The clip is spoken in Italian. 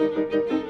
Música